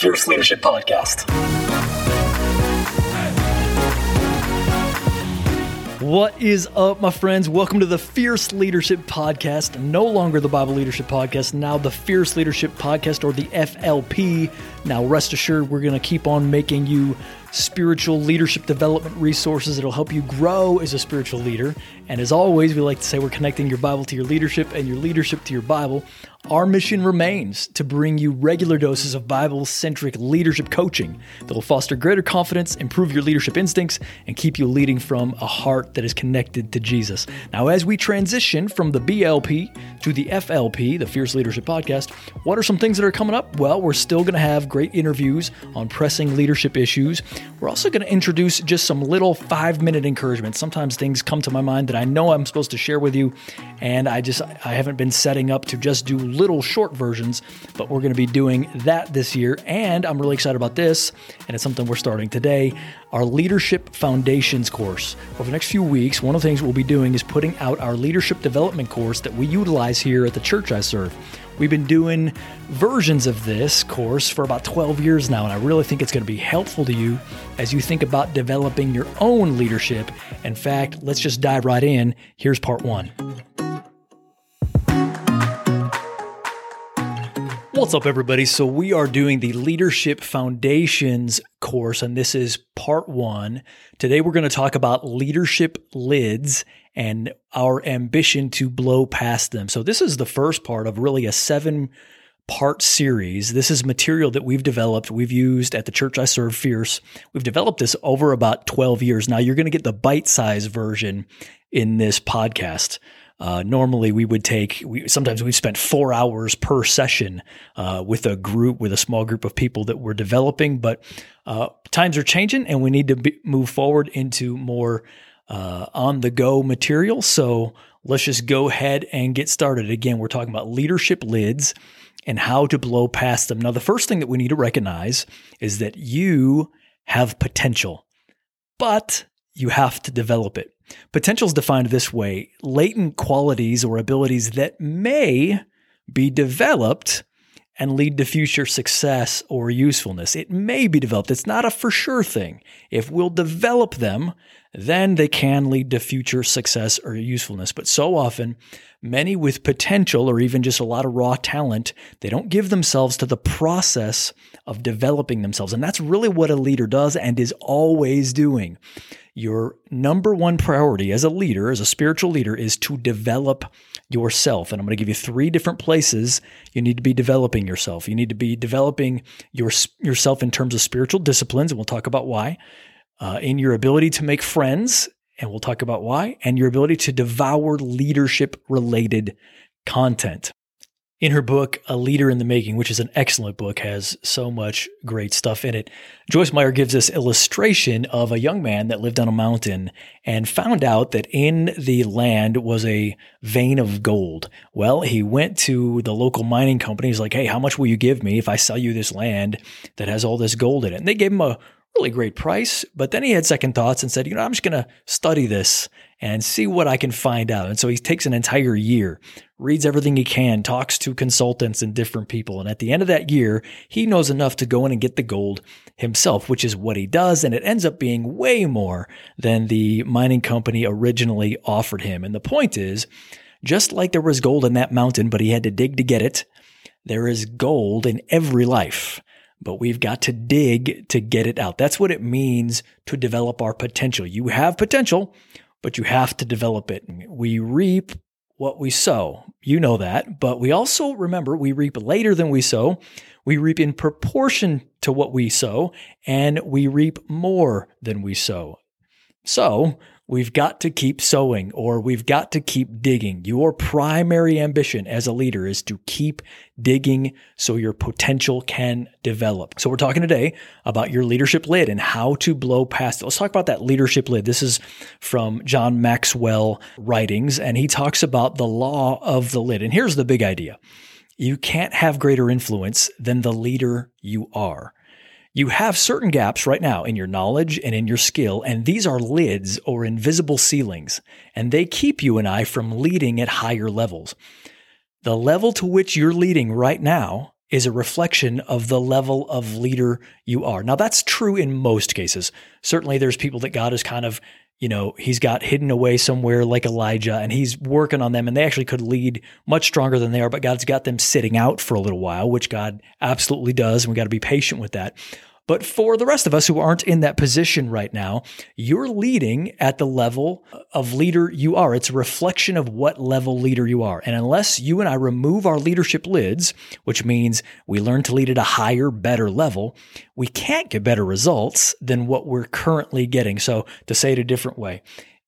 Fierce Leadership Podcast. What is up, my friends? Welcome to the Fierce Leadership Podcast. No longer the Bible Leadership Podcast, now the Fierce Leadership Podcast or the FLP. Now, rest assured, we're going to keep on making you spiritual leadership development resources that'll help you grow as a spiritual leader. And as always, we like to say we're connecting your Bible to your leadership and your leadership to your Bible. Our mission remains to bring you regular doses of Bible centric leadership coaching that will foster greater confidence, improve your leadership instincts, and keep you leading from a heart that is connected to Jesus. Now, as we transition from the BLP to the FLP, the Fierce Leadership Podcast, what are some things that are coming up? Well, we're still going to have great interviews on pressing leadership issues. We're also going to introduce just some little five minute encouragement. Sometimes things come to my mind that I know I'm supposed to share with you, and I just I haven't been setting up to just do little short versions, but we're going to be doing that this year. And I'm really excited about this, and it's something we're starting today our Leadership Foundations course. Over the next few weeks, one of the things we'll be doing is putting out our leadership development course that we utilize here at the church I serve. We've been doing versions of this course for about 12 years now, and I really think it's going to be helpful to you as you think about developing your own leadership. In fact, let's just dive right in. Here's part one. What's up, everybody? So, we are doing the Leadership Foundations course, and this is part one. Today, we're going to talk about leadership lids and our ambition to blow past them. So, this is the first part of really a seven part series. This is material that we've developed, we've used at the church I serve, Fierce. We've developed this over about 12 years. Now, you're going to get the bite size version in this podcast. Uh, normally, we would take. We, sometimes we've spent four hours per session uh, with a group, with a small group of people that we're developing. But uh, times are changing, and we need to be, move forward into more uh, on the go material. So let's just go ahead and get started. Again, we're talking about leadership lids and how to blow past them. Now, the first thing that we need to recognize is that you have potential, but you have to develop it. Potential is defined this way latent qualities or abilities that may be developed and lead to future success or usefulness. It may be developed. It's not a for sure thing. If we'll develop them, then they can lead to future success or usefulness. But so often, many with potential or even just a lot of raw talent, they don't give themselves to the process of developing themselves. And that's really what a leader does and is always doing. Your number one priority as a leader, as a spiritual leader, is to develop yourself. And I'm going to give you three different places you need to be developing yourself. You need to be developing your, yourself in terms of spiritual disciplines, and we'll talk about why, uh, in your ability to make friends, and we'll talk about why, and your ability to devour leadership related content in her book, A Leader in the Making, which is an excellent book, has so much great stuff in it. Joyce Meyer gives this illustration of a young man that lived on a mountain and found out that in the land was a vein of gold. Well, he went to the local mining company. He's like, Hey, how much will you give me if I sell you this land that has all this gold in it? And they gave him a really great price. But then he had second thoughts and said, you know, I'm just going to study this and see what I can find out. And so he takes an entire year, reads everything he can, talks to consultants and different people. And at the end of that year, he knows enough to go in and get the gold himself, which is what he does. And it ends up being way more than the mining company originally offered him. And the point is, just like there was gold in that mountain, but he had to dig to get it, there is gold in every life but we've got to dig to get it out. That's what it means to develop our potential. You have potential, but you have to develop it. We reap what we sow. You know that. But we also remember we reap later than we sow. We reap in proportion to what we sow, and we reap more than we sow. So We've got to keep sowing or we've got to keep digging. Your primary ambition as a leader is to keep digging so your potential can develop. So we're talking today about your leadership lid and how to blow past it. Let's talk about that leadership lid. This is from John Maxwell writings and he talks about the law of the lid. And here's the big idea. You can't have greater influence than the leader you are. You have certain gaps right now in your knowledge and in your skill, and these are lids or invisible ceilings, and they keep you and I from leading at higher levels. The level to which you're leading right now is a reflection of the level of leader you are. Now, that's true in most cases. Certainly, there's people that God has kind of, you know, he's got hidden away somewhere like Elijah and he's working on them and they actually could lead much stronger than they are, but God's got them sitting out for a little while, which God absolutely does. And we got to be patient with that. But for the rest of us who aren't in that position right now, you're leading at the level of leader you are. It's a reflection of what level leader you are. And unless you and I remove our leadership lids, which means we learn to lead at a higher, better level, we can't get better results than what we're currently getting. So to say it a different way,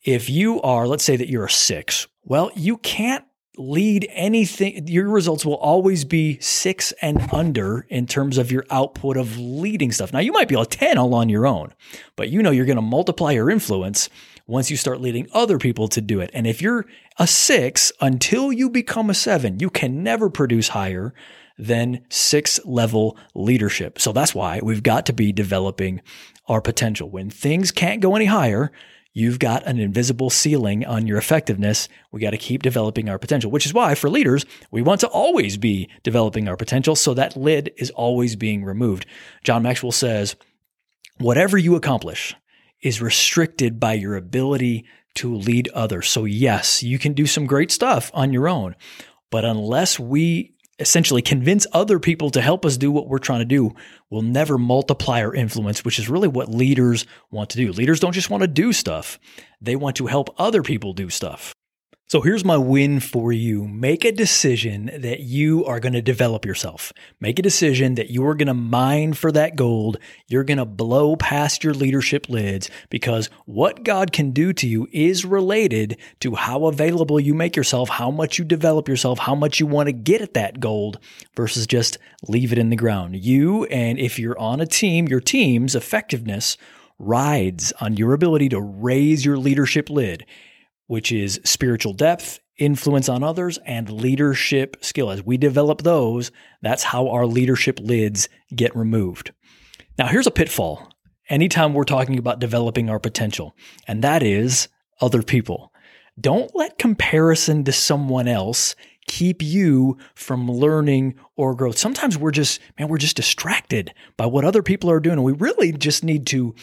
if you are, let's say that you're a six, well, you can't lead anything, your results will always be six and under in terms of your output of leading stuff. Now, you might be a 10 all on your own, but you know you're going to multiply your influence once you start leading other people to do it. And if you're a six until you become a seven, you can never produce higher than six level leadership. So that's why we've got to be developing our potential. When things can't go any higher, you've got an invisible ceiling on your effectiveness. We got to keep developing our potential, which is why for leaders, we want to always be developing our potential so that lid is always being removed. John Maxwell says, whatever you accomplish is restricted by your ability to lead others. So yes, you can do some great stuff on your own, but unless we essentially convince other people to help us do what we're trying to do, we'll never multiply our influence, which is really what leaders want to do. Leaders don't just want to do stuff, they want to help other people do stuff. So here's my win for you. Make a decision that you are going to develop yourself. Make a decision that you are going to mine for that gold. You're going to blow past your leadership lids because what God can do to you is related to how available you make yourself, how much you develop yourself, how much you want to get at that gold versus just leave it in the ground. You and if you're on a team, your team's effectiveness rides on your ability to raise your leadership lid which is spiritual depth, influence on others, and leadership skill. As we develop those, that's how our leadership lids get removed. Now, here's a pitfall anytime we're talking about developing our potential, and that is other people. Don't let comparison to someone else keep you from learning or growth. Sometimes we're just, man, we're just distracted by what other people are doing. And we really just need to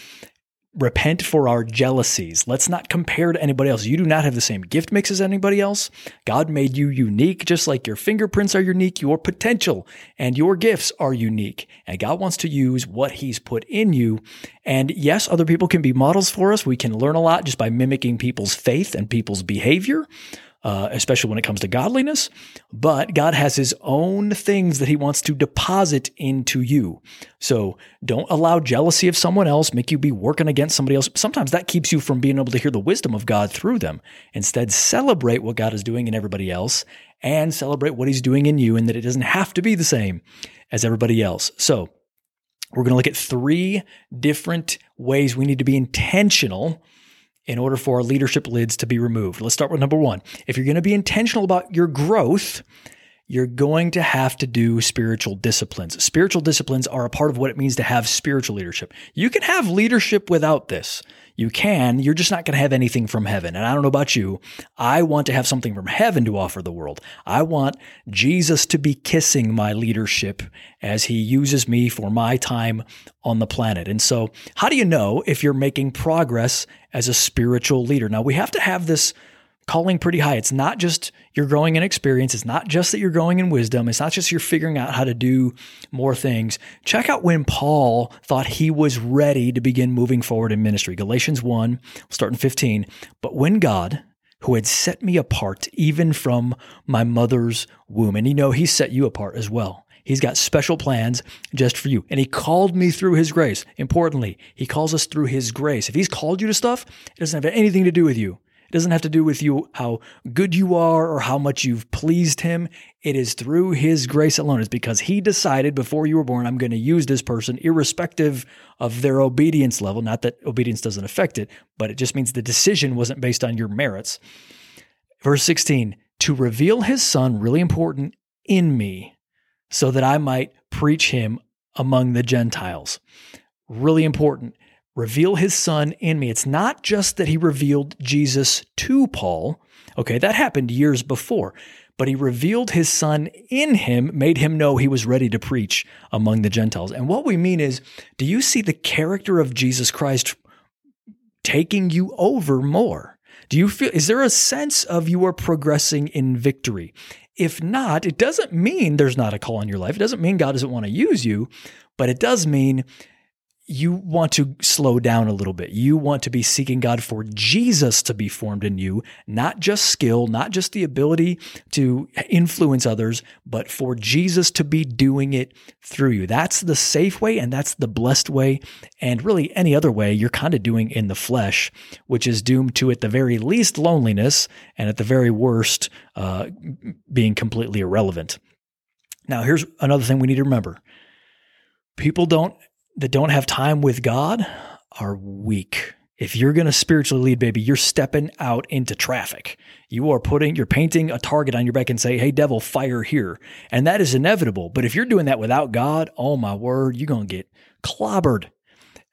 repent for our jealousies. Let's not compare to anybody else. You do not have the same gift mix as anybody else. God made you unique, just like your fingerprints are unique. Your potential and your gifts are unique. And God wants to use what He's put in you. And yes, other people can be models for us. We can learn a lot just by mimicking people's faith and people's behavior uh, especially when it comes to godliness. But God has His own things that He wants to deposit into you. So don't allow jealousy of someone else make you be working against somebody else. Sometimes that keeps you from being able to hear the wisdom of God through them. Instead, celebrate what God is doing in everybody else and celebrate what He's doing in you, and that it doesn't have to be the same as everybody else. So we're going to look at three different ways we need to be intentional in order for leadership lids to be removed. Let's start with number one. If you're going to be intentional about your growth, you're going to have to do spiritual disciplines. Spiritual disciplines are a part of what it means to have spiritual leadership. You can have leadership without this. You can, you're just not going to have anything from heaven. And I don't know about you. I want to have something from heaven to offer the world. I want Jesus to be kissing my leadership as he uses me for my time on the planet. And so, how do you know if you're making progress as a spiritual leader? Now, we have to have this calling pretty high. It's not just you're growing in experience. It's not just that you're growing in wisdom. It's not just you're figuring out how to do more things. Check out when Paul thought he was ready to begin moving forward in ministry. Galatians 1, we'll start in 15. But when God, who had set me apart even from my mother's womb, and you know, he set you apart as well. He's got special plans just for you. And he called me through his grace. Importantly, he calls us through his grace. If he's called you to stuff, it doesn't have anything to do with you. It doesn't have to do with you, how good you are or how much you've pleased him. It is through his grace alone. It's because he decided before you were born, I'm going to use this person irrespective of their obedience level. Not that obedience doesn't affect it, but it just means the decision wasn't based on your merits. Verse 16, to reveal his son, really important, in me, so that I might preach him among the Gentiles. Really important reveal his son in me. It's not just that he revealed Jesus to Paul. Okay, that happened years before. but he revealed his son in him, made him know he was ready to preach among the Gentiles. And what we mean is, do you see the character of Jesus Christ taking you over more? Do you feel, is there a sense of you are progressing in victory? If not, it doesn't mean there's not a call on your life. It doesn't mean God doesn't want to use you, but it does mean you want to slow down a little bit. You want to be seeking God for Jesus to be formed in you, not just skill, not just the ability to influence others, but for Jesus to be doing it through you. That's the safe way and that's the blessed way. And really, any other way you're kind of doing in the flesh, which is doomed to, at the very least, loneliness and at the very worst, uh, being completely irrelevant. Now, here's another thing we need to remember people don't that don't have time with God are weak. If you're going to spiritually lead, baby, you're stepping out into traffic. You are putting, you're painting a target on your back and say, Hey, devil, fire here. And that is inevitable. But if you're doing that without God, oh my word, you're going to get clobbered.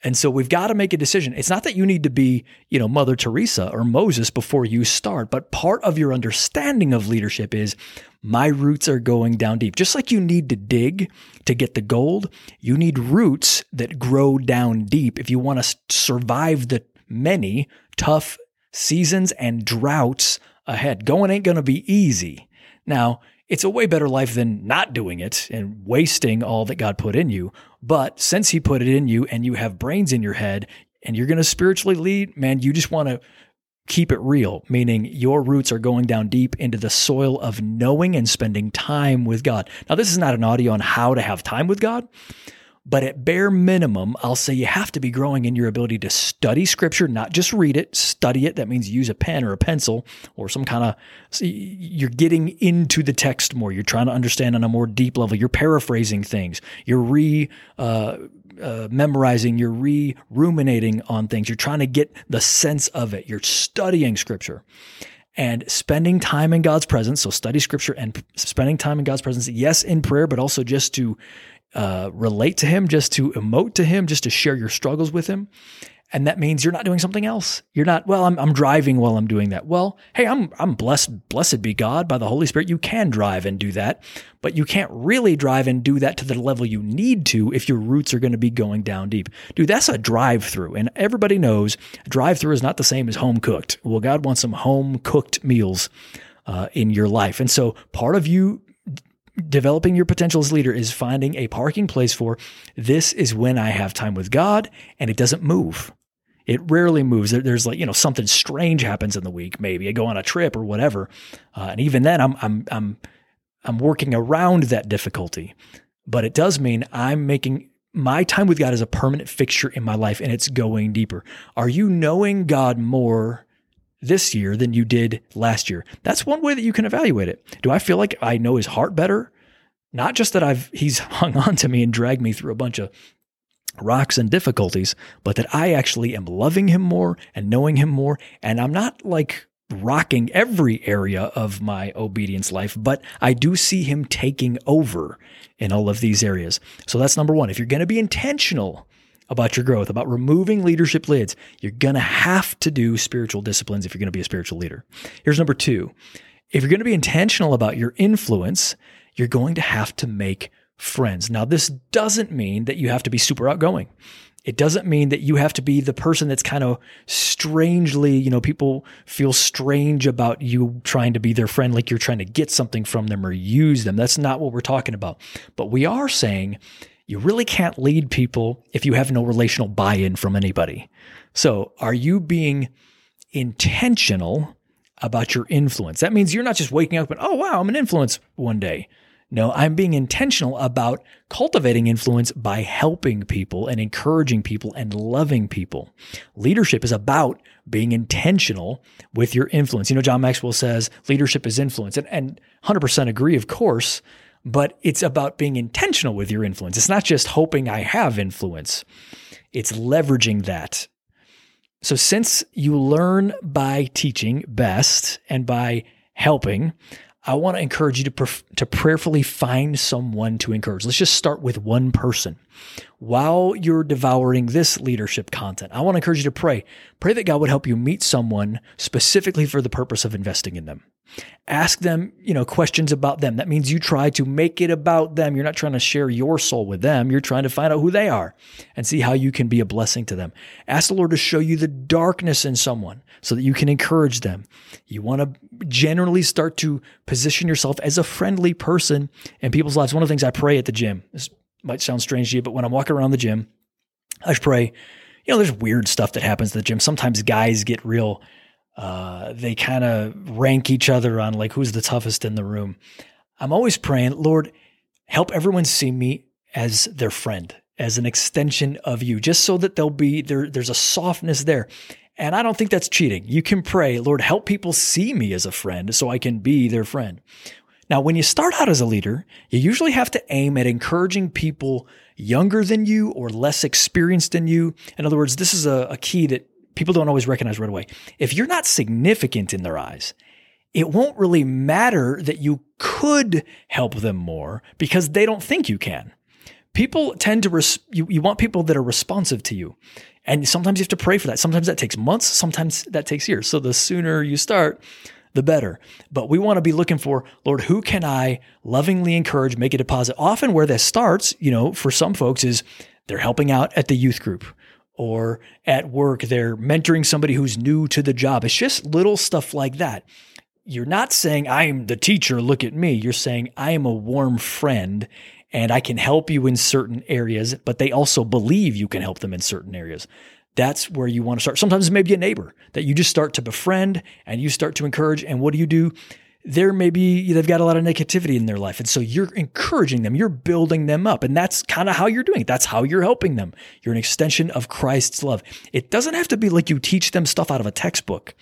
And so we've got to make a decision. It's not that you need to be, you know, Mother Teresa or Moses before you start, but part of your understanding of leadership is my roots are going down deep. Just like you need to dig to get the gold, you need roots that grow down deep if you want to survive the many tough seasons and droughts ahead. Going ain't going to be easy. Now, it's a way better life than not doing it and wasting all that God put in you. But since He put it in you and you have brains in your head and you're going to spiritually lead, man, you just want to keep it real, meaning your roots are going down deep into the soil of knowing and spending time with God. Now, this is not an audio on how to have time with God, but at bare minimum, I'll say you have to be growing in your ability to study scripture, not just read it, study it. That means use a pen or a pencil or some kind of, you're getting into the text more. You're trying to understand on a more deep level. You're paraphrasing things. You're re, uh, uh, memorizing, you're re ruminating on things. You're trying to get the sense of it. You're studying scripture and spending time in God's presence. So study scripture and spending time in God's presence. Yes, in prayer, but also just to uh, relate to him, just to emote to him, just to share your struggles with him. And that means you're not doing something else. You're not, well, I'm, I'm driving while I'm doing that. Well, hey, I'm, I'm blessed, blessed be God by the Holy Spirit. You can drive and do that, but you can't really drive and do that to the level you need to if your roots are going to be going down deep. Dude, that's a drive through. And everybody knows drive through is not the same as home cooked. Well, God wants some home cooked meals uh, in your life. And so part of you developing your potential as leader is finding a parking place for this is when I have time with God and it doesn't move. It rarely moves. There's like, you know, something strange happens in the week. Maybe I go on a trip or whatever. Uh, and even then I'm, I'm, I'm, I'm working around that difficulty, but it does mean I'm making my time with God is a permanent fixture in my life and it's going deeper. Are you knowing God more this year than you did last year. That's one way that you can evaluate it. Do I feel like I know his heart better? Not just that I've he's hung on to me and dragged me through a bunch of rocks and difficulties, but that I actually am loving him more and knowing him more. And I'm not like rocking every area of my obedience life, but I do see him taking over in all of these areas. So that's number one. If you're going to be intentional about your growth, about removing leadership lids, you're going to have to do spiritual disciplines if you're going to be a spiritual leader. Here's number two. If you're going to be intentional about your influence, you're going to have to make friends. Now, this doesn't mean that you have to be super outgoing. It doesn't mean that you have to be the person that's kind of strangely, you know, people feel strange about you trying to be their friend, like you're trying to get something from them or use them. That's not what we're talking about. But we are saying you really can't lead people if you have no relational buy in from anybody. So, are you being intentional about your influence? That means you're not just waking up and, oh, wow, I'm an influence one day. No, I'm being intentional about cultivating influence by helping people and encouraging people and loving people. Leadership is about being intentional with your influence. You know, John Maxwell says leadership is influence, and, and 100% agree, of course but it's about being intentional with your influence. It's not just hoping I have influence, it's leveraging that. So, since you learn by teaching best and by helping, I want to encourage you to, to prayerfully find someone to encourage. Let's just start with one person. While you're devouring this leadership content, I want to encourage you to pray. Pray that God would help you meet someone specifically for the purpose of investing in them. Ask them, you know, questions about them. That means you try to make it about them. You're not trying to share your soul with them. You're trying to find out who they are and see how you can be a blessing to them. Ask the Lord to show you the darkness in someone so that you can encourage them. You want to generally start to position yourself as a friendly person in people's lives. One of the things I pray at the gym, this might sound strange to you, but when I'm walking around the gym, I pray, you know, there's weird stuff that happens at the gym. Sometimes guys get real uh, they kind of rank each other on like who's the toughest in the room. I'm always praying, Lord, help everyone see me as their friend, as an extension of you, just so that there'll be there, there's a softness there. And I don't think that's cheating. You can pray, Lord, help people see me as a friend so I can be their friend. Now, when you start out as a leader, you usually have to aim at encouraging people younger than you or less experienced than you. In other words, this is a, a key that people don't always recognize right away. If you're not significant in their eyes, it won't really matter that you could help them more because they don't think you can. People tend to, res- you, you want people that are responsive to you. And sometimes you have to pray for that. Sometimes that takes months, sometimes that takes years. So the sooner you start, the better. But we want to be looking for, Lord, who can I lovingly encourage, make a deposit? Often where this starts, you know, for some folks is they're helping out at the youth group or at work, they're mentoring somebody who's new to the job. It's just little stuff like that. You're not saying, I'm the teacher, look at me. You're saying, I am a warm friend and I can help you in certain areas, but they also believe you can help them in certain areas. That's where you want to start. Sometimes it may be a neighbor that you just start to befriend and you start to encourage. And what do you do? They're maybe they've got a lot of negativity in their life. And so you're encouraging them, you're building them up. And that's kind of how you're doing it. That's how you're helping them. You're an extension of Christ's love. It doesn't have to be like you teach them stuff out of a textbook.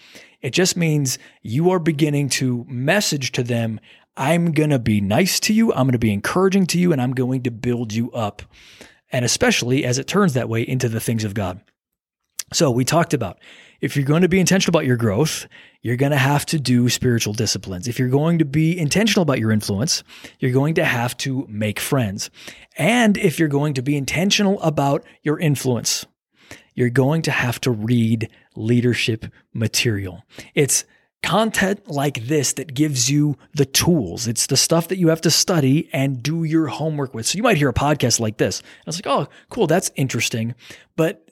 It just means you are beginning to message to them, I'm going to be nice to you, I'm going to be encouraging to you, and I'm going to build you up. And especially as it turns that way into the things of God. So we talked about if you're going to be intentional about your growth, you're going to have to do spiritual disciplines. If you're going to be intentional about your influence, you're going to have to make friends. And if you're going to be intentional about your influence, you're going to have to read leadership material. It's content like this that gives you the tools. It's the stuff that you have to study and do your homework with. So you might hear a podcast like this. And it's like, oh, cool, that's interesting. But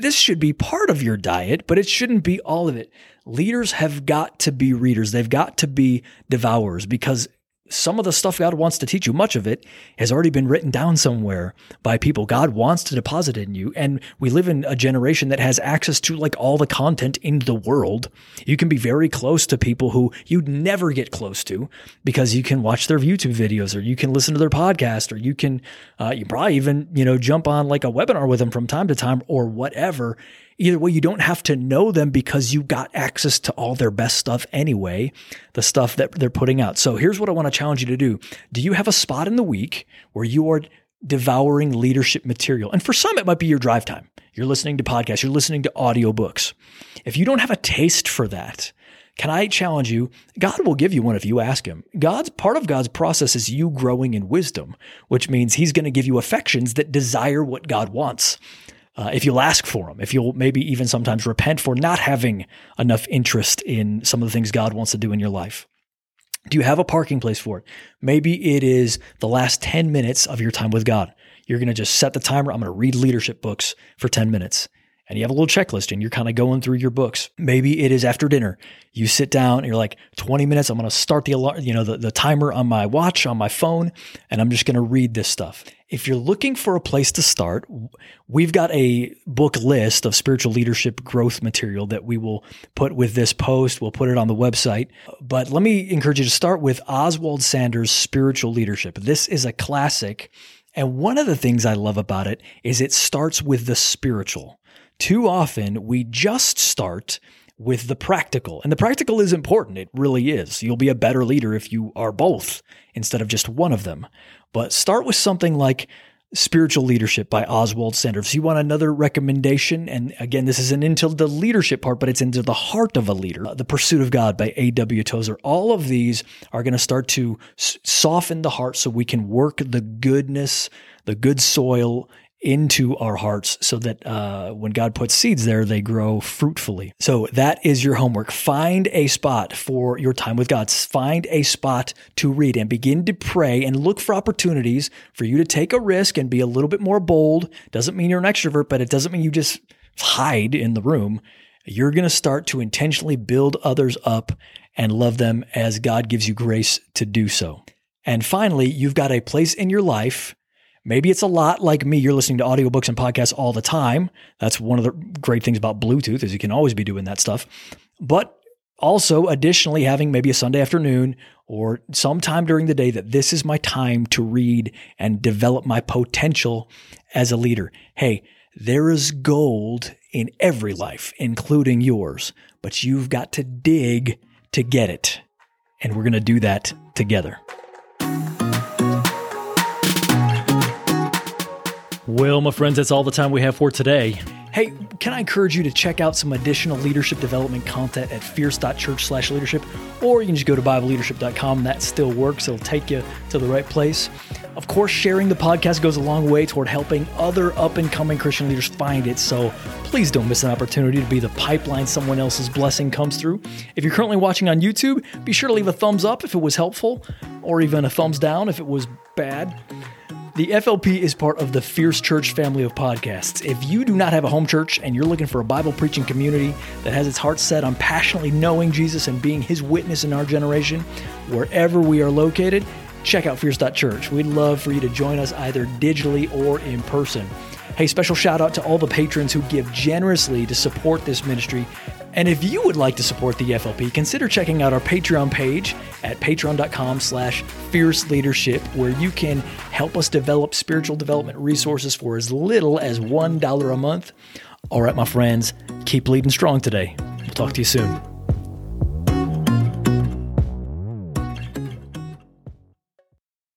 this should be part of your diet, but it shouldn't be all of it. Leaders have got to be readers. They've got to be devourers because some of the stuff God wants to teach you, much of it has already been written down somewhere by people. God wants to deposit in you. And we live in a generation that has access to like all the content in the world. You can be very close to people who you'd never get close to because you can watch their YouTube videos or you can listen to their podcast or you can, uh, you probably even, you know, jump on like a webinar with them from time to time or whatever Either way, you don't have to know them because you got access to all their best stuff anyway, the stuff that they're putting out. So here's what I want to challenge you to do. Do you have a spot in the week where you are devouring leadership material? And for some, it might be your drive time. You're listening to podcasts, you're listening to audiobooks. If you don't have a taste for that, can I challenge you? God will give you one if you ask him. God's part of God's process is you growing in wisdom, which means he's going to give you affections that desire what God wants uh, if you'll ask for them, if you'll maybe even sometimes repent for not having enough interest in some of the things God wants to do in your life. Do you have a parking place for it? Maybe it is the last 10 minutes of your time with God. You're going to just set the timer. I'm going to read leadership books for 10 minutes and you have a little checklist and you're kind of going through your books. Maybe it is after dinner. You sit down and you're like, 20 minutes, I'm going to start the alarm, you know, the, the timer on my watch, on my phone, and I'm just going to read this stuff. If you're looking for a place to start, we've got a book list of spiritual leadership growth material that we will put with this post. We'll put it on the website. But let me encourage you to start with Oswald Sanders' Spiritual Leadership. This is a classic. And one of the things I love about it is it starts with the spiritual. Too often we just start with the practical. And the practical is important. It really is. You'll be a better leader if you are both instead of just one of them. But start with something like Spiritual Leadership by Oswald Sanders. If You want another recommendation? And again, this isn't into the leadership part, but it's into the heart of a leader. The Pursuit of God by A.W. Tozer. All of these are going to start to soften the heart so we can work the goodness, the good soil into our hearts so that uh, when God puts seeds there, they grow fruitfully. So that is your homework. Find a spot for your time with God. Find a spot to read and begin to pray and look for opportunities for you to take a risk and be a little bit more bold. Doesn't mean you're an extrovert, but it doesn't mean you just hide in the room. You're going to start to intentionally build others up and love them as God gives you grace to do so. And finally, you've got a place in your life Maybe it's a lot like me. You're listening to audiobooks and podcasts all the time. That's one of the great things about Bluetooth is you can always be doing that stuff. But also additionally having maybe a Sunday afternoon or sometime during the day that this is my time to read and develop my potential as a leader. Hey, there is gold in every life, including yours, but you've got to dig to get it. And we're going to do that together. Well, my friends, that's all the time we have for today. Hey, can I encourage you to check out some additional leadership development content at fierce.church slash leadership, or you can just go to BibleLeadership.com. That still works. It'll take you to the right place. Of course, sharing the podcast goes a long way toward helping other up and coming Christian leaders find it. So please don't miss an opportunity to be the pipeline someone else's blessing comes through. If you're currently watching on YouTube, be sure to leave a thumbs up if it was helpful, or even a thumbs down if it was bad. The FLP is part of the Fierce Church family of podcasts. If you do not have a home church and you're looking for a Bible preaching community that has its heart set on passionately knowing Jesus and being his witness in our generation, wherever we are located, check out Fierce.church. We'd love for you to join us either digitally or in person. Hey, special shout out to all the patrons who give generously to support this ministry and if you would like to support the FLP, consider checking out our Patreon page at patreon.com slash fierce leadership, where you can help us develop spiritual development resources for as little as $1 a month. All right, my friends, keep leading strong today. We'll talk to you soon.